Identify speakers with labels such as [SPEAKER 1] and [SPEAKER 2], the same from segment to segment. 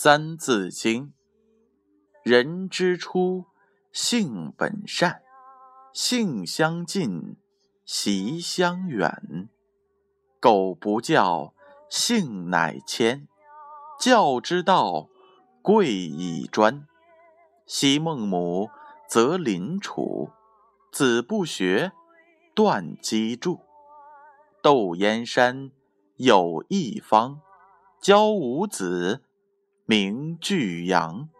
[SPEAKER 1] 三字经》：人之初，性本善，性相近，习相远。苟不教，性乃迁。教之道，贵以专。昔孟母，择邻处，子不学，断机杼。窦燕山，有义方，教五子，名俱扬。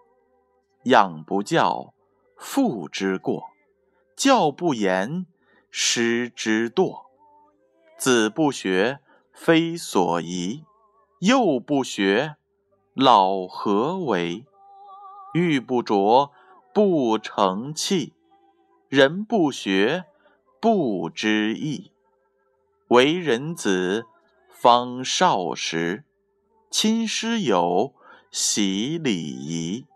[SPEAKER 1] 养不教，父之过；教不严，师之惰。子不学，非所宜；幼不学，老何为？玉不琢，不成器；人不学，不知义。为人子，方少时，亲师友，习礼仪。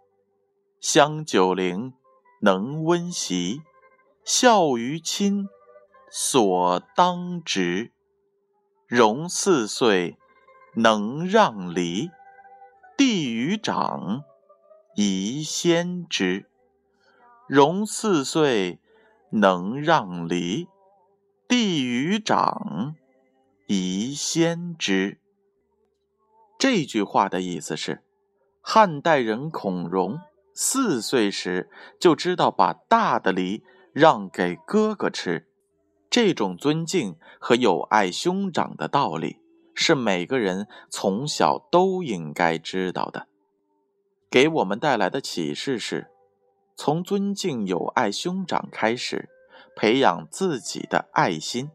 [SPEAKER 1] 香九龄，能温席；孝于亲，所当执。融四岁，能让梨；弟于长，宜先知。融四岁，能让梨；弟于长，宜先知。这句话的意思是，汉代人孔融四岁时就知道把大的梨让给哥哥吃。这种尊敬和友爱兄长的道理，是每个人从小都应该知道的。给我们带来的启示是：从尊敬友爱兄长开始，培养自己的爱心，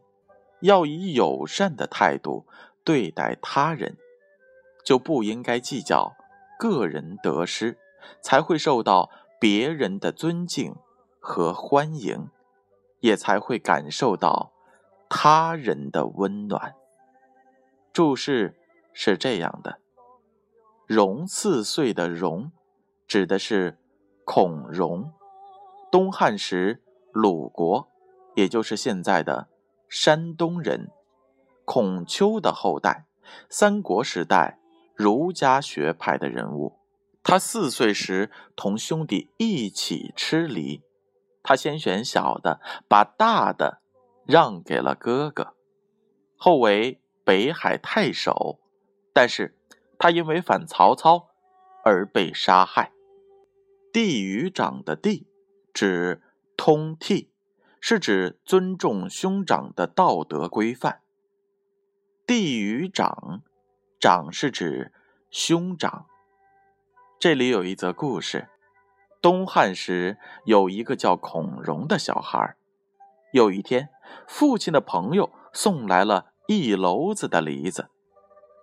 [SPEAKER 1] 要以友善的态度对待他人，就不应该计较个人得失，才会受到别人的尊敬和欢迎。也才会感受到他人的温暖。注释是这样的：“融四岁的融，指的是孔融，东汉时鲁国，也就是现在的山东人，孔丘的后代，三国时代儒家学派的人物。他四岁时同兄弟一起吃梨。”他先选小的，把大的让给了哥哥，后为北海太守。但是，他因为反曹操而被杀害。弟于长的弟，指通悌，是指尊重兄长的道德规范。弟于长，长是指兄长。这里有一则故事。东汉时有一个叫孔融的小孩。有一天，父亲的朋友送来了一篓子的梨子，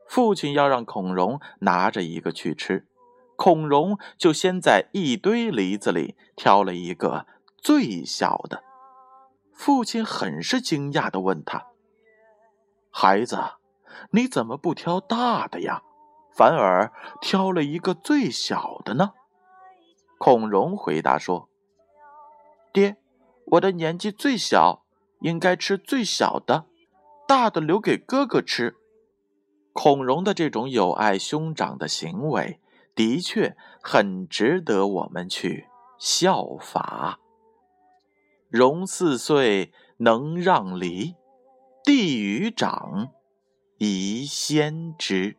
[SPEAKER 1] 父亲要让孔融拿着一个去吃，孔融就先在一堆梨子里挑了一个最小的。父亲很是惊讶地问他：“孩子，你怎么不挑大的呀，反而挑了一个最小的呢？”孔融回答说：“爹，我的年纪最小，应该吃最小的，大的留给哥哥吃。”孔融的这种友爱兄长的行为，的确很值得我们去效法。融四岁，能让梨；弟于长，宜先知。